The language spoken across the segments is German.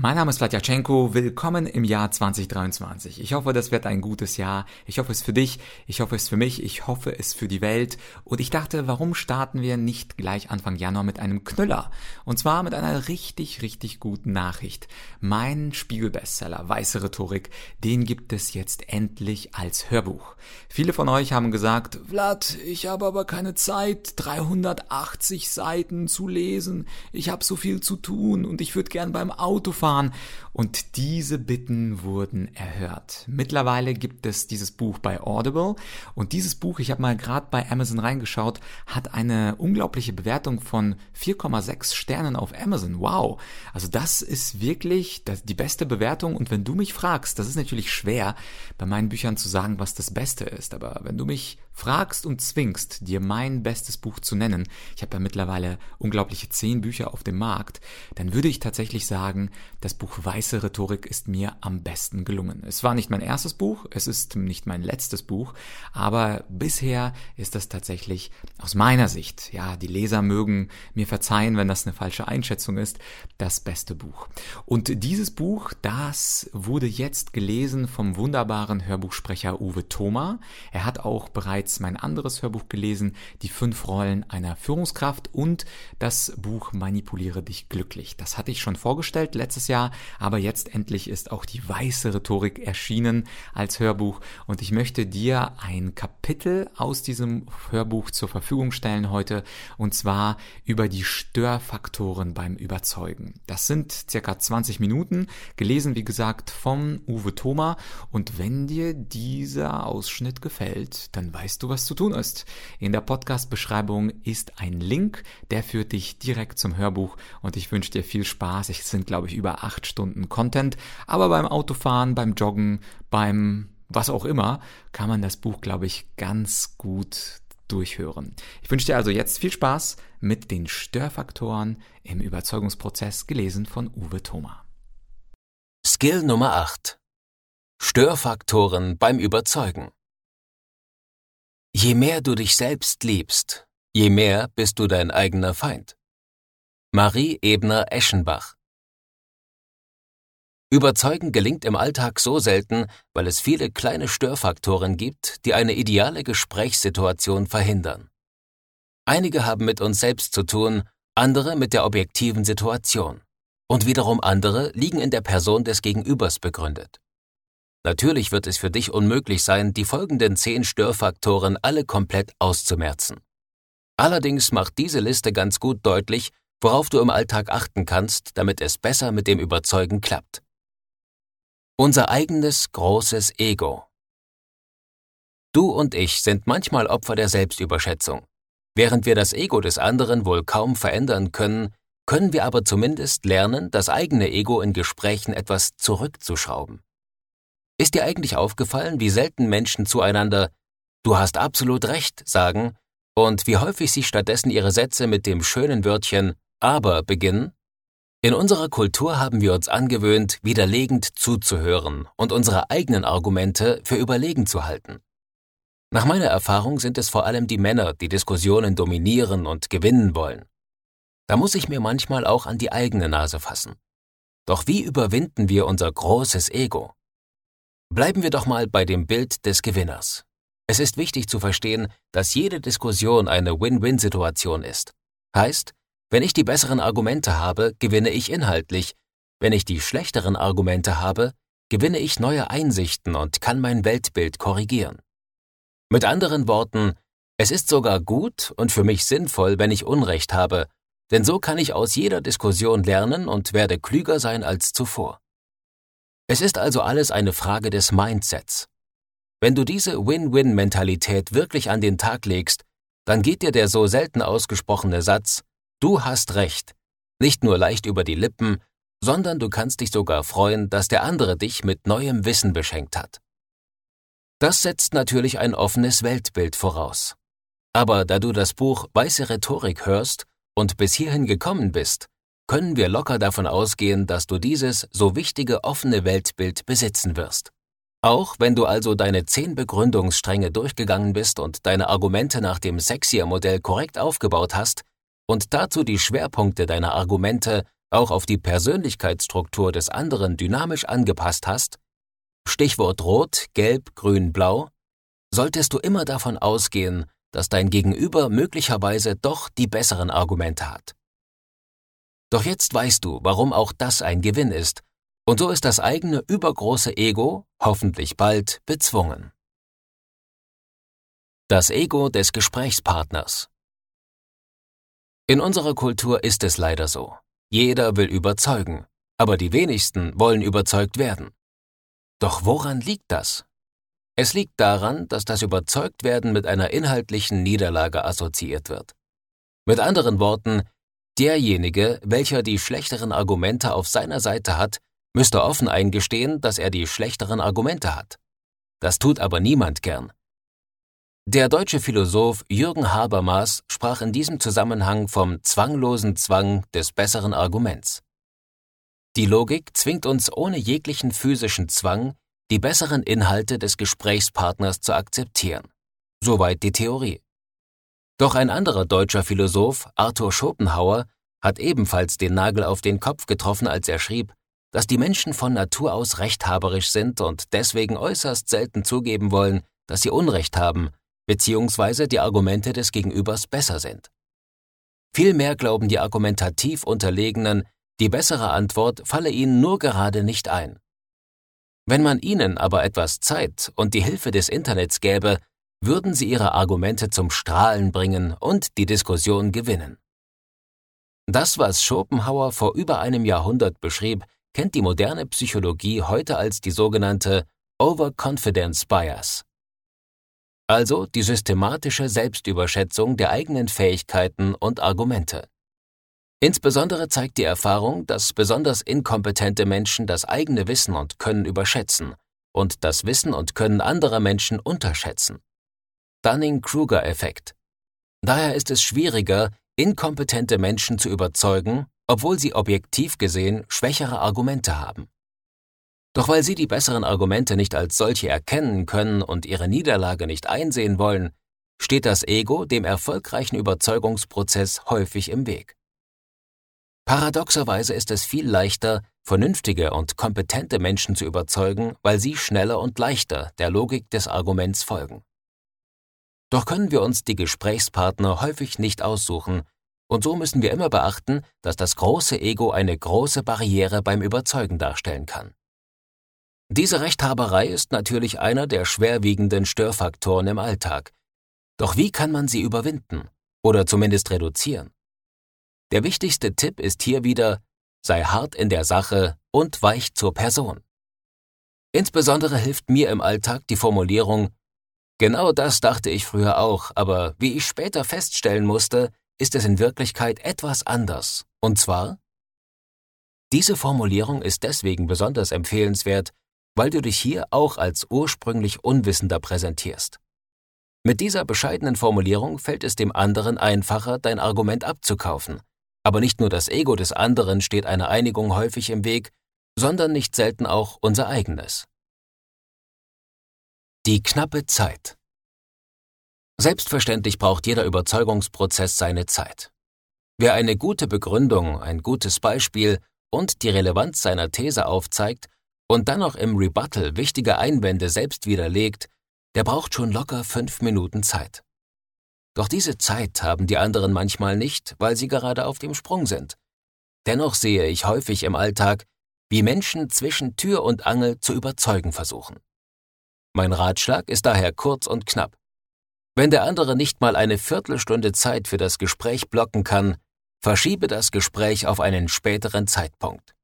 Mein Name ist Vladyachenko, willkommen im Jahr 2023. Ich hoffe, das wird ein gutes Jahr. Ich hoffe es für dich, ich hoffe es für mich, ich hoffe es für die Welt. Und ich dachte, warum starten wir nicht gleich Anfang Januar mit einem Knüller? Und zwar mit einer richtig, richtig guten Nachricht. Mein Spiegelbestseller Weiße Rhetorik, den gibt es jetzt endlich als Hörbuch. Viele von euch haben gesagt, Vlad, ich habe aber keine Zeit, 380 Seiten zu lesen. Ich habe so viel zu tun und ich würde gern beim Auto fan und diese Bitten wurden erhört. Mittlerweile gibt es dieses Buch bei Audible und dieses Buch, ich habe mal gerade bei Amazon reingeschaut, hat eine unglaubliche Bewertung von 4,6 Sternen auf Amazon. Wow, also das ist wirklich die beste Bewertung und wenn du mich fragst, das ist natürlich schwer bei meinen Büchern zu sagen, was das Beste ist, aber wenn du mich fragst und zwingst, dir mein bestes Buch zu nennen, ich habe ja mittlerweile unglaubliche zehn Bücher auf dem Markt, dann würde ich tatsächlich sagen, das Buch Weiße Rhetorik ist mir am besten gelungen. Es war nicht mein erstes Buch, es ist nicht mein letztes Buch, aber bisher ist das tatsächlich aus meiner Sicht, ja, die Leser mögen mir verzeihen, wenn das eine falsche Einschätzung ist, das beste Buch. Und dieses Buch, das wurde jetzt gelesen vom wunderbaren Hörbuchsprecher Uwe Thoma. Er hat auch bereits bereits mein anderes Hörbuch gelesen, Die fünf Rollen einer Führungskraft und das Buch Manipuliere dich glücklich. Das hatte ich schon vorgestellt letztes Jahr, aber jetzt endlich ist auch die weiße Rhetorik erschienen als Hörbuch und ich möchte dir ein Kapitel aus diesem Hörbuch zur Verfügung stellen heute und zwar über die Störfaktoren beim Überzeugen. Das sind circa 20 Minuten, gelesen wie gesagt vom Uwe Thoma und wenn dir dieser Ausschnitt gefällt, dann weißt du, was zu tun ist. In der Podcast-Beschreibung ist ein Link, der führt dich direkt zum Hörbuch und ich wünsche dir viel Spaß. Es sind, glaube ich, über acht Stunden Content, aber beim Autofahren, beim Joggen, beim was auch immer, kann man das Buch, glaube ich, ganz gut durchhören. Ich wünsche dir also jetzt viel Spaß mit den Störfaktoren im Überzeugungsprozess, gelesen von Uwe Thoma. Skill Nummer 8. Störfaktoren beim Überzeugen. Je mehr du dich selbst liebst, je mehr bist du dein eigener Feind. Marie Ebner-Eschenbach Überzeugen gelingt im Alltag so selten, weil es viele kleine Störfaktoren gibt, die eine ideale Gesprächssituation verhindern. Einige haben mit uns selbst zu tun, andere mit der objektiven Situation. Und wiederum andere liegen in der Person des Gegenübers begründet. Natürlich wird es für dich unmöglich sein, die folgenden zehn Störfaktoren alle komplett auszumerzen. Allerdings macht diese Liste ganz gut deutlich, worauf du im Alltag achten kannst, damit es besser mit dem Überzeugen klappt. Unser eigenes großes Ego. Du und ich sind manchmal Opfer der Selbstüberschätzung. Während wir das Ego des anderen wohl kaum verändern können, können wir aber zumindest lernen, das eigene Ego in Gesprächen etwas zurückzuschrauben. Ist dir eigentlich aufgefallen, wie selten Menschen zueinander Du hast absolut recht sagen und wie häufig sie stattdessen ihre Sätze mit dem schönen Wörtchen aber beginnen? In unserer Kultur haben wir uns angewöhnt, widerlegend zuzuhören und unsere eigenen Argumente für überlegen zu halten. Nach meiner Erfahrung sind es vor allem die Männer, die Diskussionen dominieren und gewinnen wollen. Da muss ich mir manchmal auch an die eigene Nase fassen. Doch wie überwinden wir unser großes Ego? Bleiben wir doch mal bei dem Bild des Gewinners. Es ist wichtig zu verstehen, dass jede Diskussion eine Win-Win-Situation ist. Heißt, wenn ich die besseren Argumente habe, gewinne ich inhaltlich, wenn ich die schlechteren Argumente habe, gewinne ich neue Einsichten und kann mein Weltbild korrigieren. Mit anderen Worten, es ist sogar gut und für mich sinnvoll, wenn ich Unrecht habe, denn so kann ich aus jeder Diskussion lernen und werde klüger sein als zuvor. Es ist also alles eine Frage des Mindsets. Wenn du diese Win-Win-Mentalität wirklich an den Tag legst, dann geht dir der so selten ausgesprochene Satz, du hast recht, nicht nur leicht über die Lippen, sondern du kannst dich sogar freuen, dass der andere dich mit neuem Wissen beschenkt hat. Das setzt natürlich ein offenes Weltbild voraus. Aber da du das Buch Weiße Rhetorik hörst und bis hierhin gekommen bist, können wir locker davon ausgehen, dass du dieses so wichtige offene Weltbild besitzen wirst. Auch wenn du also deine zehn Begründungsstränge durchgegangen bist und deine Argumente nach dem Sexier-Modell korrekt aufgebaut hast und dazu die Schwerpunkte deiner Argumente auch auf die Persönlichkeitsstruktur des anderen dynamisch angepasst hast, Stichwort Rot, Gelb, Grün, Blau, solltest du immer davon ausgehen, dass dein Gegenüber möglicherweise doch die besseren Argumente hat. Doch jetzt weißt du, warum auch das ein Gewinn ist, und so ist das eigene übergroße Ego hoffentlich bald bezwungen. Das Ego des Gesprächspartners In unserer Kultur ist es leider so. Jeder will überzeugen, aber die wenigsten wollen überzeugt werden. Doch woran liegt das? Es liegt daran, dass das Überzeugtwerden mit einer inhaltlichen Niederlage assoziiert wird. Mit anderen Worten, derjenige, welcher die schlechteren Argumente auf seiner Seite hat, müsste offen eingestehen, dass er die schlechteren Argumente hat. Das tut aber niemand gern. Der deutsche Philosoph Jürgen Habermas sprach in diesem Zusammenhang vom zwanglosen Zwang des besseren Arguments. Die Logik zwingt uns ohne jeglichen physischen Zwang, die besseren Inhalte des Gesprächspartners zu akzeptieren. Soweit die Theorie. Doch ein anderer deutscher Philosoph, Arthur Schopenhauer, hat ebenfalls den Nagel auf den Kopf getroffen, als er schrieb, dass die Menschen von Natur aus rechthaberisch sind und deswegen äußerst selten zugeben wollen, dass sie Unrecht haben, beziehungsweise die Argumente des Gegenübers besser sind. Vielmehr glauben die argumentativ Unterlegenen, die bessere Antwort falle ihnen nur gerade nicht ein. Wenn man ihnen aber etwas Zeit und die Hilfe des Internets gäbe, würden sie ihre Argumente zum Strahlen bringen und die Diskussion gewinnen. Das, was Schopenhauer vor über einem Jahrhundert beschrieb, kennt die moderne Psychologie heute als die sogenannte Overconfidence Bias. Also die systematische Selbstüberschätzung der eigenen Fähigkeiten und Argumente. Insbesondere zeigt die Erfahrung, dass besonders inkompetente Menschen das eigene Wissen und Können überschätzen und das Wissen und Können anderer Menschen unterschätzen. Dunning-Kruger-Effekt. Daher ist es schwieriger, inkompetente Menschen zu überzeugen, obwohl sie objektiv gesehen schwächere Argumente haben. Doch weil sie die besseren Argumente nicht als solche erkennen können und ihre Niederlage nicht einsehen wollen, steht das Ego dem erfolgreichen Überzeugungsprozess häufig im Weg. Paradoxerweise ist es viel leichter, vernünftige und kompetente Menschen zu überzeugen, weil sie schneller und leichter der Logik des Arguments folgen. Doch können wir uns die Gesprächspartner häufig nicht aussuchen, und so müssen wir immer beachten, dass das große Ego eine große Barriere beim Überzeugen darstellen kann. Diese Rechthaberei ist natürlich einer der schwerwiegenden Störfaktoren im Alltag. Doch wie kann man sie überwinden oder zumindest reduzieren? Der wichtigste Tipp ist hier wieder, sei hart in der Sache und weich zur Person. Insbesondere hilft mir im Alltag die Formulierung, genau das dachte ich früher auch, aber wie ich später feststellen musste, ist es in Wirklichkeit etwas anders. Und zwar? Diese Formulierung ist deswegen besonders empfehlenswert, weil du dich hier auch als ursprünglich Unwissender präsentierst. Mit dieser bescheidenen Formulierung fällt es dem anderen einfacher, dein Argument abzukaufen, aber nicht nur das Ego des anderen steht einer Einigung häufig im Weg, sondern nicht selten auch unser eigenes. Die knappe Zeit. Selbstverständlich braucht jeder Überzeugungsprozess seine Zeit. Wer eine gute Begründung, ein gutes Beispiel und die Relevanz seiner These aufzeigt und dann noch im Rebuttal wichtige Einwände selbst widerlegt, der braucht schon locker fünf Minuten Zeit. Doch diese Zeit haben die anderen manchmal nicht, weil sie gerade auf dem Sprung sind. Dennoch sehe ich häufig im Alltag, wie Menschen zwischen Tür und Angel zu überzeugen versuchen. Mein Ratschlag ist daher kurz und knapp. Wenn der andere nicht mal eine Viertelstunde Zeit für das Gespräch blocken kann, verschiebe das Gespräch auf einen späteren Zeitpunkt.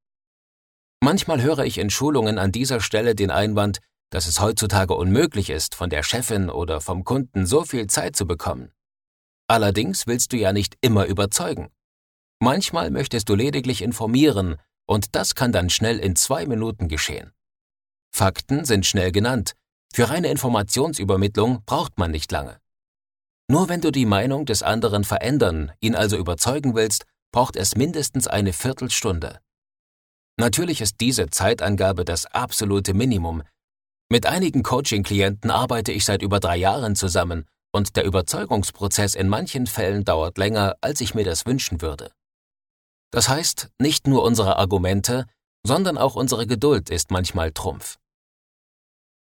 Manchmal höre ich in Schulungen an dieser Stelle den Einwand, dass es heutzutage unmöglich ist, von der Chefin oder vom Kunden so viel Zeit zu bekommen. Allerdings willst du ja nicht immer überzeugen. Manchmal möchtest du lediglich informieren, und das kann dann schnell in zwei Minuten geschehen. Fakten sind schnell genannt. Für reine Informationsübermittlung braucht man nicht lange. Nur wenn du die Meinung des anderen verändern, ihn also überzeugen willst, braucht es mindestens eine Viertelstunde. Natürlich ist diese Zeitangabe das absolute Minimum, Mit einigen Coaching-Klienten arbeite ich seit über drei Jahren zusammen und der Überzeugungsprozess in manchen Fällen dauert länger, als ich mir das wünschen würde. Das heißt, nicht nur unsere Argumente, sondern auch unsere Geduld ist manchmal Trumpf.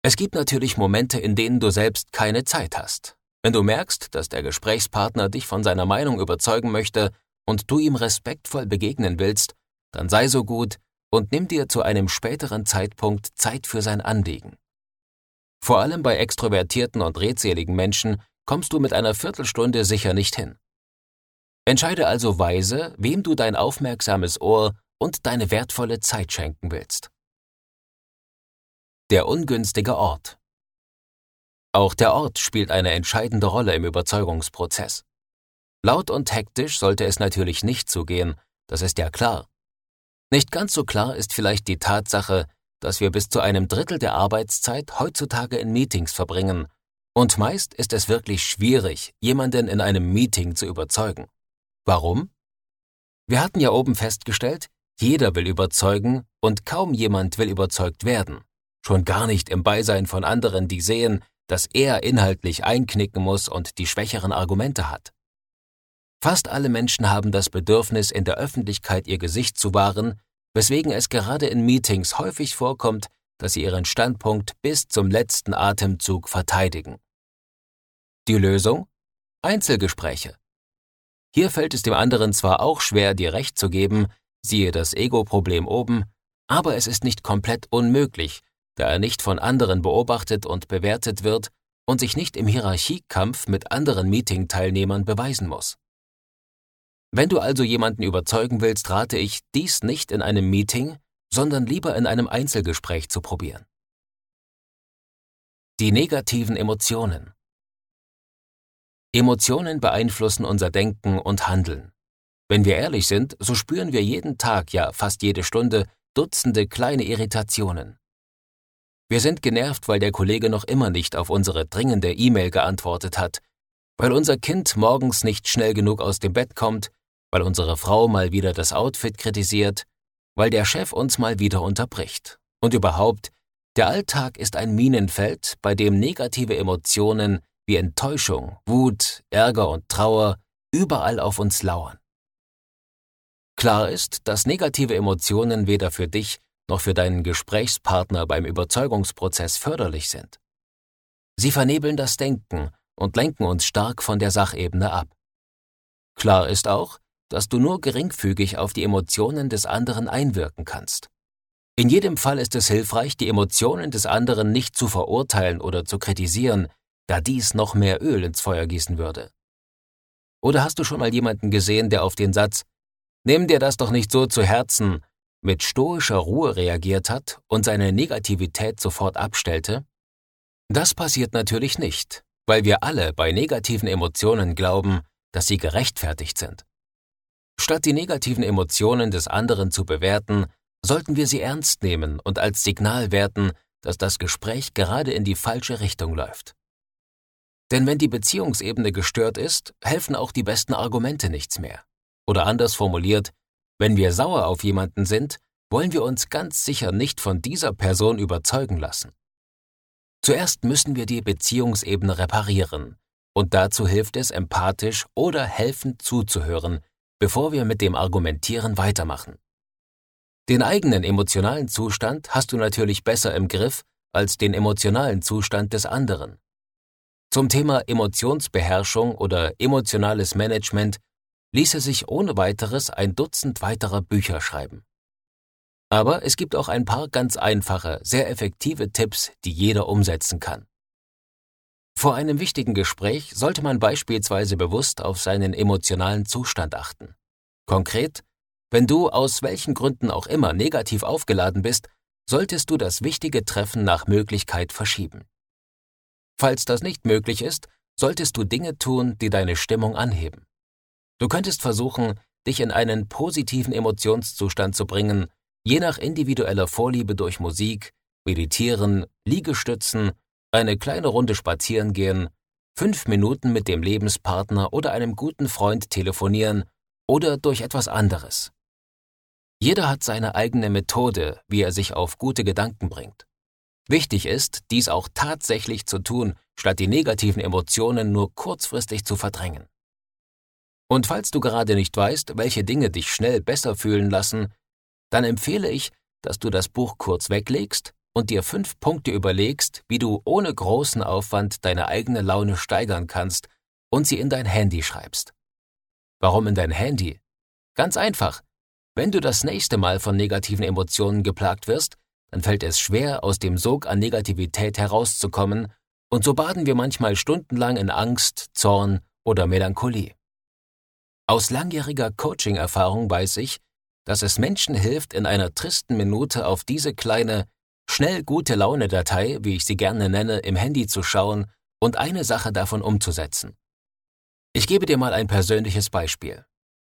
Es gibt natürlich Momente, in denen du selbst keine Zeit hast. Wenn du merkst, dass der Gesprächspartner dich von seiner Meinung überzeugen möchte und du ihm respektvoll begegnen willst, dann sei so gut und nimm dir zu einem späteren Zeitpunkt Zeit für sein Anliegen. Vor allem bei extrovertierten und redseligen Menschen kommst du mit einer Viertelstunde sicher nicht hin. Entscheide also weise, wem du dein aufmerksames Ohr und deine wertvolle Zeit schenken willst. Der ungünstige Ort. Auch der Ort spielt eine entscheidende Rolle im Überzeugungsprozess. Laut und hektisch sollte es natürlich nicht zugehen, das ist ja klar. Nicht ganz so klar ist vielleicht die Tatsache, dass wir bis zu einem Drittel der Arbeitszeit heutzutage in Meetings verbringen und meist ist es wirklich schwierig, jemanden in einem Meeting zu überzeugen. Warum? Wir hatten ja oben festgestellt, jeder will überzeugen und kaum jemand will überzeugt werden. Schon gar nicht im Beisein von anderen, die sehen, dass er inhaltlich einknicken muss und die schwächeren Argumente hat. Fast alle Menschen haben das Bedürfnis, in der Öffentlichkeit ihr Gesicht zu wahren, weswegen es gerade in Meetings häufig vorkommt, dass sie ihren Standpunkt bis zum letzten Atemzug verteidigen. Die Lösung? Einzelgespräche. Hier fällt es dem anderen zwar auch schwer, dir recht zu geben, siehe das Ego-Problem oben, aber es ist nicht komplett unmöglich, da er nicht von anderen beobachtet und bewertet wird und sich nicht im Hierarchiekampf mit anderen Meeting-Teilnehmern beweisen muss. Wenn du also jemanden überzeugen willst, rate ich, dies nicht in einem Meeting, sondern lieber in einem Einzelgespräch zu probieren. Die negativen Emotionen. Emotionen beeinflussen unser Denken und Handeln. Wenn wir ehrlich sind, so spüren wir jeden Tag, ja fast jede Stunde, Dutzende kleine Irritationen. Wir sind genervt, weil der Kollege noch immer nicht auf unsere dringende E-Mail geantwortet hat, weil unser Kind morgens nicht schnell genug aus dem Bett kommt, weil unsere Frau mal wieder das Outfit kritisiert, weil der Chef uns mal wieder unterbricht. Und überhaupt, der Alltag ist ein Minenfeld, bei dem negative Emotionen wie Enttäuschung, Wut, Ärger und Trauer überall auf uns lauern. Klar ist, dass negative Emotionen weder für dich noch für deinen Gesprächspartner beim Überzeugungsprozess förderlich sind. Sie vernebeln das Denken und lenken uns stark von der Sachebene ab. Klar ist auch, dass du nur geringfügig auf die Emotionen des anderen einwirken kannst. In jedem Fall ist es hilfreich, die Emotionen des anderen nicht zu verurteilen oder zu kritisieren, da dies noch mehr Öl ins Feuer gießen würde. Oder hast du schon mal jemanden gesehen, der auf den Satz Nimm dir das doch nicht so zu Herzen mit stoischer Ruhe reagiert hat und seine Negativität sofort abstellte? Das passiert natürlich nicht, weil wir alle bei negativen Emotionen glauben, dass sie gerechtfertigt sind. Statt die negativen Emotionen des anderen zu bewerten, sollten wir sie ernst nehmen und als Signal werten, dass das Gespräch gerade in die falsche Richtung läuft. Denn wenn die Beziehungsebene gestört ist, helfen auch die besten Argumente nichts mehr. Oder anders formuliert, wenn wir sauer auf jemanden sind, wollen wir uns ganz sicher nicht von dieser Person überzeugen lassen. Zuerst müssen wir die Beziehungsebene reparieren, und dazu hilft es, empathisch oder helfend zuzuhören, bevor wir mit dem Argumentieren weitermachen. Den eigenen emotionalen Zustand hast du natürlich besser im Griff als den emotionalen Zustand des anderen. Zum Thema Emotionsbeherrschung oder emotionales Management ließe sich ohne weiteres ein Dutzend weiterer Bücher schreiben. Aber es gibt auch ein paar ganz einfache, sehr effektive Tipps, die jeder umsetzen kann. Vor einem wichtigen Gespräch sollte man beispielsweise bewusst auf seinen emotionalen Zustand achten. Konkret, wenn du aus welchen Gründen auch immer negativ aufgeladen bist, solltest du das wichtige Treffen nach Möglichkeit verschieben. Falls das nicht möglich ist, solltest du Dinge tun, die deine Stimmung anheben. Du könntest versuchen, dich in einen positiven Emotionszustand zu bringen, je nach individueller Vorliebe durch Musik, Meditieren, Liegestützen, eine kleine Runde spazieren gehen, fünf Minuten mit dem Lebenspartner oder einem guten Freund telefonieren oder durch etwas anderes. Jeder hat seine eigene Methode, wie er sich auf gute Gedanken bringt. Wichtig ist, dies auch tatsächlich zu tun, statt die negativen Emotionen nur kurzfristig zu verdrängen. Und falls du gerade nicht weißt, welche Dinge dich schnell besser fühlen lassen, dann empfehle ich, dass du das Buch kurz weglegst und dir fünf Punkte überlegst, wie du ohne großen Aufwand deine eigene Laune steigern kannst und sie in dein Handy schreibst. Warum in dein Handy? Ganz einfach. Wenn du das nächste Mal von negativen Emotionen geplagt wirst, dann fällt es schwer, aus dem Sog an Negativität herauszukommen, und so baden wir manchmal stundenlang in Angst, Zorn oder Melancholie. Aus langjähriger Coaching-Erfahrung weiß ich, dass es Menschen hilft, in einer tristen Minute auf diese kleine, schnell gute Laune-Datei, wie ich sie gerne nenne, im Handy zu schauen und eine Sache davon umzusetzen. Ich gebe dir mal ein persönliches Beispiel.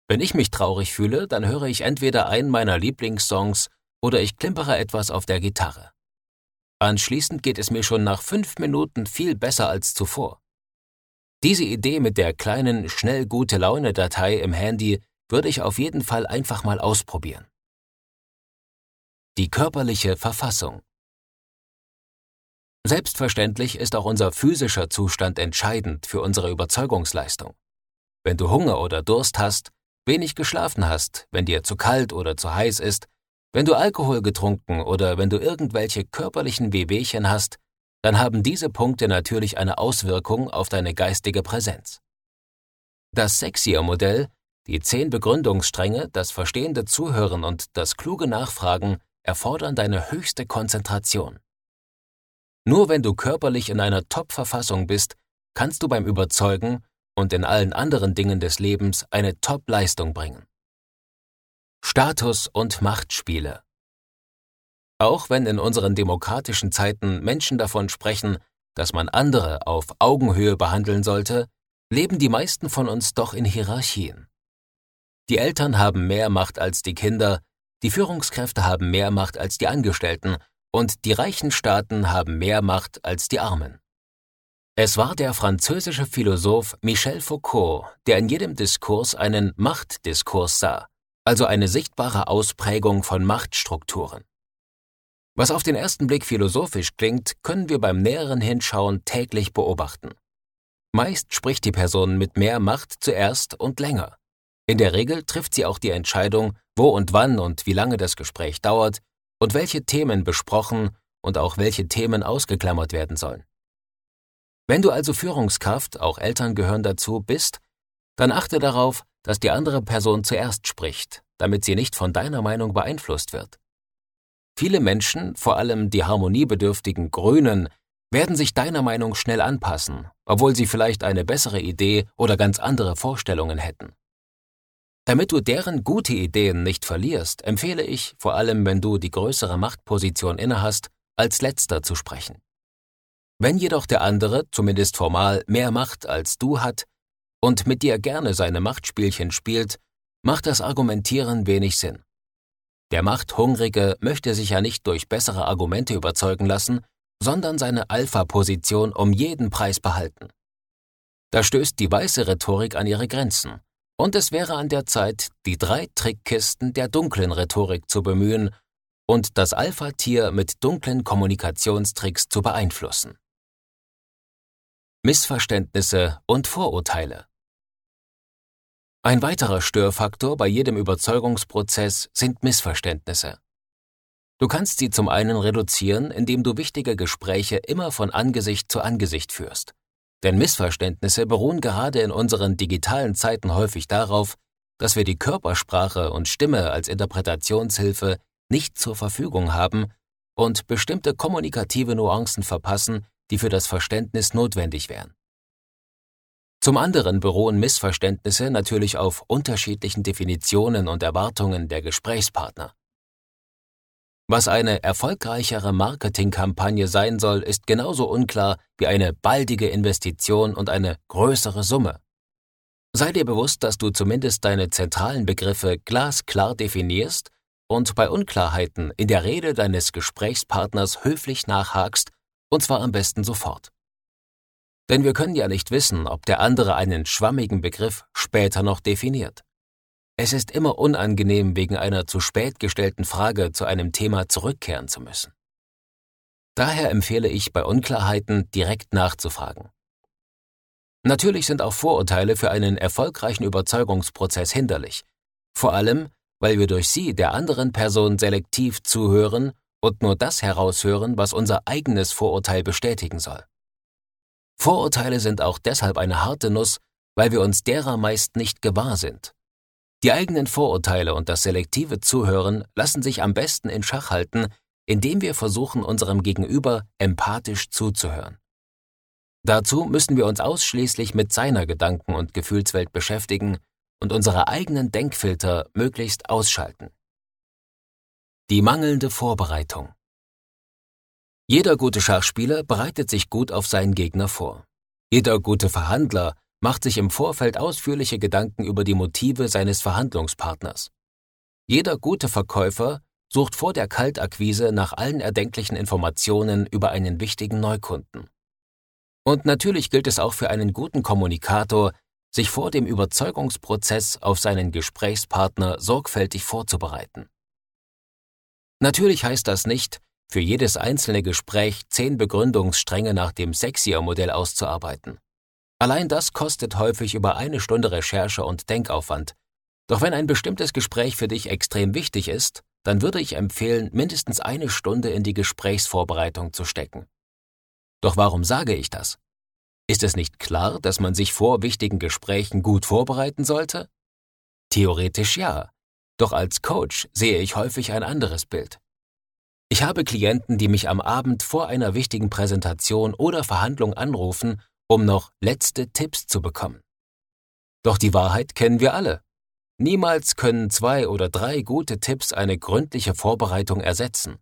Wenn ich mich traurig fühle, dann höre ich entweder einen meiner Lieblingssongs oder ich klimpere etwas auf der Gitarre. Anschließend geht es mir schon nach fünf Minuten viel besser als zuvor. Diese Idee mit der kleinen, schnell gute Laune-Datei im Handy würde ich auf jeden Fall einfach mal ausprobieren. Die körperliche Verfassung. Selbstverständlich ist auch unser physischer Zustand entscheidend für unsere Überzeugungsleistung. Wenn du Hunger oder Durst hast, wenig geschlafen hast, wenn dir zu kalt oder zu heiß ist, wenn du Alkohol getrunken oder wenn du irgendwelche körperlichen Wehwehchen hast, dann haben diese Punkte natürlich eine Auswirkung auf deine geistige Präsenz. Das Sexier-Modell die zehn Begründungsstränge, das verstehende Zuhören und das kluge Nachfragen erfordern deine höchste Konzentration. Nur wenn du körperlich in einer Top-Verfassung bist, kannst du beim Überzeugen und in allen anderen Dingen des Lebens eine Top-Leistung bringen. Status und Machtspiele Auch wenn in unseren demokratischen Zeiten Menschen davon sprechen, dass man andere auf Augenhöhe behandeln sollte, leben die meisten von uns doch in Hierarchien. Die Eltern haben mehr Macht als die Kinder, die Führungskräfte haben mehr Macht als die Angestellten und die reichen Staaten haben mehr Macht als die Armen. Es war der französische Philosoph Michel Foucault, der in jedem Diskurs einen Machtdiskurs sah, also eine sichtbare Ausprägung von Machtstrukturen. Was auf den ersten Blick philosophisch klingt, können wir beim näheren Hinschauen täglich beobachten. Meist spricht die Person mit mehr Macht zuerst und länger. In der Regel trifft sie auch die Entscheidung, wo und wann und wie lange das Gespräch dauert und welche Themen besprochen und auch welche Themen ausgeklammert werden sollen. Wenn du also Führungskraft, auch Eltern gehören dazu, bist, dann achte darauf, dass die andere Person zuerst spricht, damit sie nicht von deiner Meinung beeinflusst wird. Viele Menschen, vor allem die harmoniebedürftigen Grünen, werden sich deiner Meinung schnell anpassen, obwohl sie vielleicht eine bessere Idee oder ganz andere Vorstellungen hätten. Damit du deren gute Ideen nicht verlierst, empfehle ich, vor allem wenn du die größere Machtposition innehast, als letzter zu sprechen. Wenn jedoch der andere, zumindest formal, mehr Macht als du hat und mit dir gerne seine Machtspielchen spielt, macht das Argumentieren wenig Sinn. Der Machthungrige möchte sich ja nicht durch bessere Argumente überzeugen lassen, sondern seine Alpha-Position um jeden Preis behalten. Da stößt die weiße Rhetorik an ihre Grenzen und es wäre an der Zeit, die drei Trickkisten der dunklen Rhetorik zu bemühen und das Alpha-Tier mit dunklen Kommunikationstricks zu beeinflussen. Missverständnisse und Vorurteile Ein weiterer Störfaktor bei jedem Überzeugungsprozess sind Missverständnisse. Du kannst sie zum einen reduzieren, indem du wichtige Gespräche immer von Angesicht zu Angesicht führst. Denn Missverständnisse beruhen gerade in unseren digitalen Zeiten häufig darauf, dass wir die Körpersprache und Stimme als Interpretationshilfe nicht zur Verfügung haben und bestimmte kommunikative Nuancen verpassen, die für das Verständnis notwendig wären. Zum anderen beruhen Missverständnisse natürlich auf unterschiedlichen Definitionen und Erwartungen der Gesprächspartner. Was eine erfolgreichere Marketingkampagne sein soll, ist genauso unklar wie eine baldige Investition und eine größere Summe. Sei dir bewusst, dass du zumindest deine zentralen Begriffe glasklar definierst und bei Unklarheiten in der Rede deines Gesprächspartners höflich nachhakst, und zwar am besten sofort. Denn wir können ja nicht wissen, ob der andere einen schwammigen Begriff später noch definiert. Es ist immer unangenehm, wegen einer zu spät gestellten Frage zu einem Thema zurückkehren zu müssen. Daher empfehle ich bei Unklarheiten direkt nachzufragen. Natürlich sind auch Vorurteile für einen erfolgreichen Überzeugungsprozess hinderlich, vor allem, weil wir durch sie der anderen Person selektiv zuhören und nur das heraushören, was unser eigenes Vorurteil bestätigen soll. Vorurteile sind auch deshalb eine harte Nuss, weil wir uns derer meist nicht gewahr sind. Die eigenen Vorurteile und das selektive Zuhören lassen sich am besten in Schach halten, indem wir versuchen, unserem Gegenüber empathisch zuzuhören. Dazu müssen wir uns ausschließlich mit seiner Gedanken- und Gefühlswelt beschäftigen und unsere eigenen Denkfilter möglichst ausschalten. Die mangelnde Vorbereitung. Jeder gute Schachspieler bereitet sich gut auf seinen Gegner vor. Jeder gute Verhandler macht sich im Vorfeld ausführliche Gedanken über die Motive seines Verhandlungspartners. Jeder gute Verkäufer sucht vor der Kaltakquise nach allen erdenklichen Informationen über einen wichtigen Neukunden. Und natürlich gilt es auch für einen guten Kommunikator, sich vor dem Überzeugungsprozess auf seinen Gesprächspartner sorgfältig vorzubereiten. Natürlich heißt das nicht, für jedes einzelne Gespräch zehn Begründungsstränge nach dem Sexier-Modell auszuarbeiten. Allein das kostet häufig über eine Stunde Recherche und Denkaufwand. Doch wenn ein bestimmtes Gespräch für dich extrem wichtig ist, dann würde ich empfehlen, mindestens eine Stunde in die Gesprächsvorbereitung zu stecken. Doch warum sage ich das? Ist es nicht klar, dass man sich vor wichtigen Gesprächen gut vorbereiten sollte? Theoretisch ja. Doch als Coach sehe ich häufig ein anderes Bild. Ich habe Klienten, die mich am Abend vor einer wichtigen Präsentation oder Verhandlung anrufen, um noch letzte Tipps zu bekommen. Doch die Wahrheit kennen wir alle. Niemals können zwei oder drei gute Tipps eine gründliche Vorbereitung ersetzen.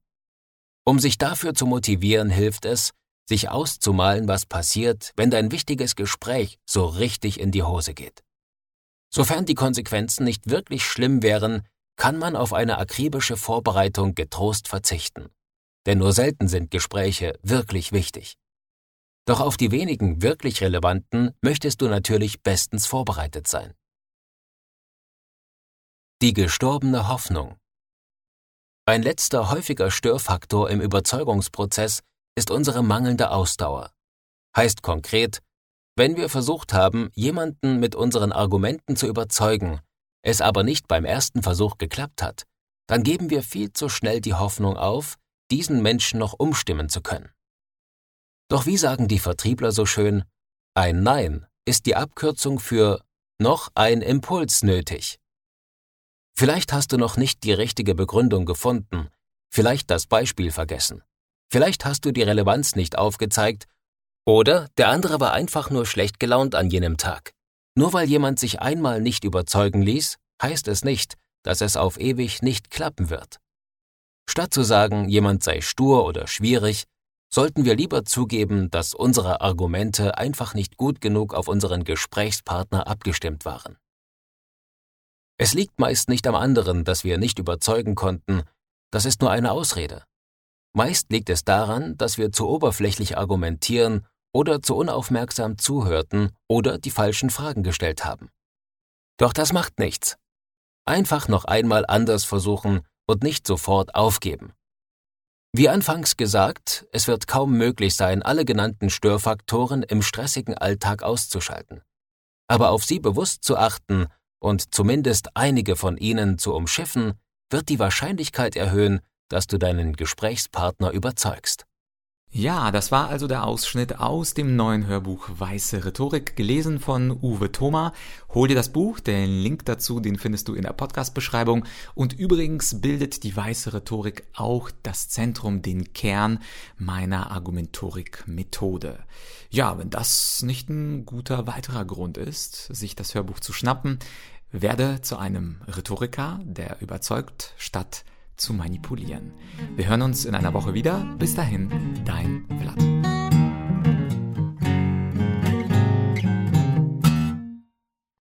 Um sich dafür zu motivieren, hilft es, sich auszumalen, was passiert, wenn dein wichtiges Gespräch so richtig in die Hose geht. Sofern die Konsequenzen nicht wirklich schlimm wären, kann man auf eine akribische Vorbereitung getrost verzichten. Denn nur selten sind Gespräche wirklich wichtig. Doch auf die wenigen wirklich relevanten möchtest du natürlich bestens vorbereitet sein. Die gestorbene Hoffnung. Ein letzter häufiger Störfaktor im Überzeugungsprozess ist unsere mangelnde Ausdauer. Heißt konkret, wenn wir versucht haben, jemanden mit unseren Argumenten zu überzeugen, es aber nicht beim ersten Versuch geklappt hat, dann geben wir viel zu schnell die Hoffnung auf, diesen Menschen noch umstimmen zu können. Doch wie sagen die Vertriebler so schön, ein Nein ist die Abkürzung für noch ein Impuls nötig. Vielleicht hast du noch nicht die richtige Begründung gefunden, vielleicht das Beispiel vergessen, vielleicht hast du die Relevanz nicht aufgezeigt oder der andere war einfach nur schlecht gelaunt an jenem Tag. Nur weil jemand sich einmal nicht überzeugen ließ, heißt es nicht, dass es auf ewig nicht klappen wird. Statt zu sagen, jemand sei stur oder schwierig, sollten wir lieber zugeben, dass unsere Argumente einfach nicht gut genug auf unseren Gesprächspartner abgestimmt waren. Es liegt meist nicht am anderen, dass wir nicht überzeugen konnten, das ist nur eine Ausrede. Meist liegt es daran, dass wir zu oberflächlich argumentieren oder zu unaufmerksam zuhörten oder die falschen Fragen gestellt haben. Doch das macht nichts. Einfach noch einmal anders versuchen und nicht sofort aufgeben. Wie anfangs gesagt, es wird kaum möglich sein, alle genannten Störfaktoren im stressigen Alltag auszuschalten. Aber auf sie bewusst zu achten und zumindest einige von ihnen zu umschiffen, wird die Wahrscheinlichkeit erhöhen, dass du deinen Gesprächspartner überzeugst. Ja, das war also der Ausschnitt aus dem neuen Hörbuch Weiße Rhetorik, gelesen von Uwe Thoma. Hol dir das Buch, den Link dazu, den findest du in der Podcast-Beschreibung. Und übrigens bildet die Weiße Rhetorik auch das Zentrum, den Kern meiner Argumentorik-Methode. Ja, wenn das nicht ein guter weiterer Grund ist, sich das Hörbuch zu schnappen, werde zu einem Rhetoriker, der überzeugt, statt zu manipulieren. Wir hören uns in einer Woche wieder. Bis dahin, dein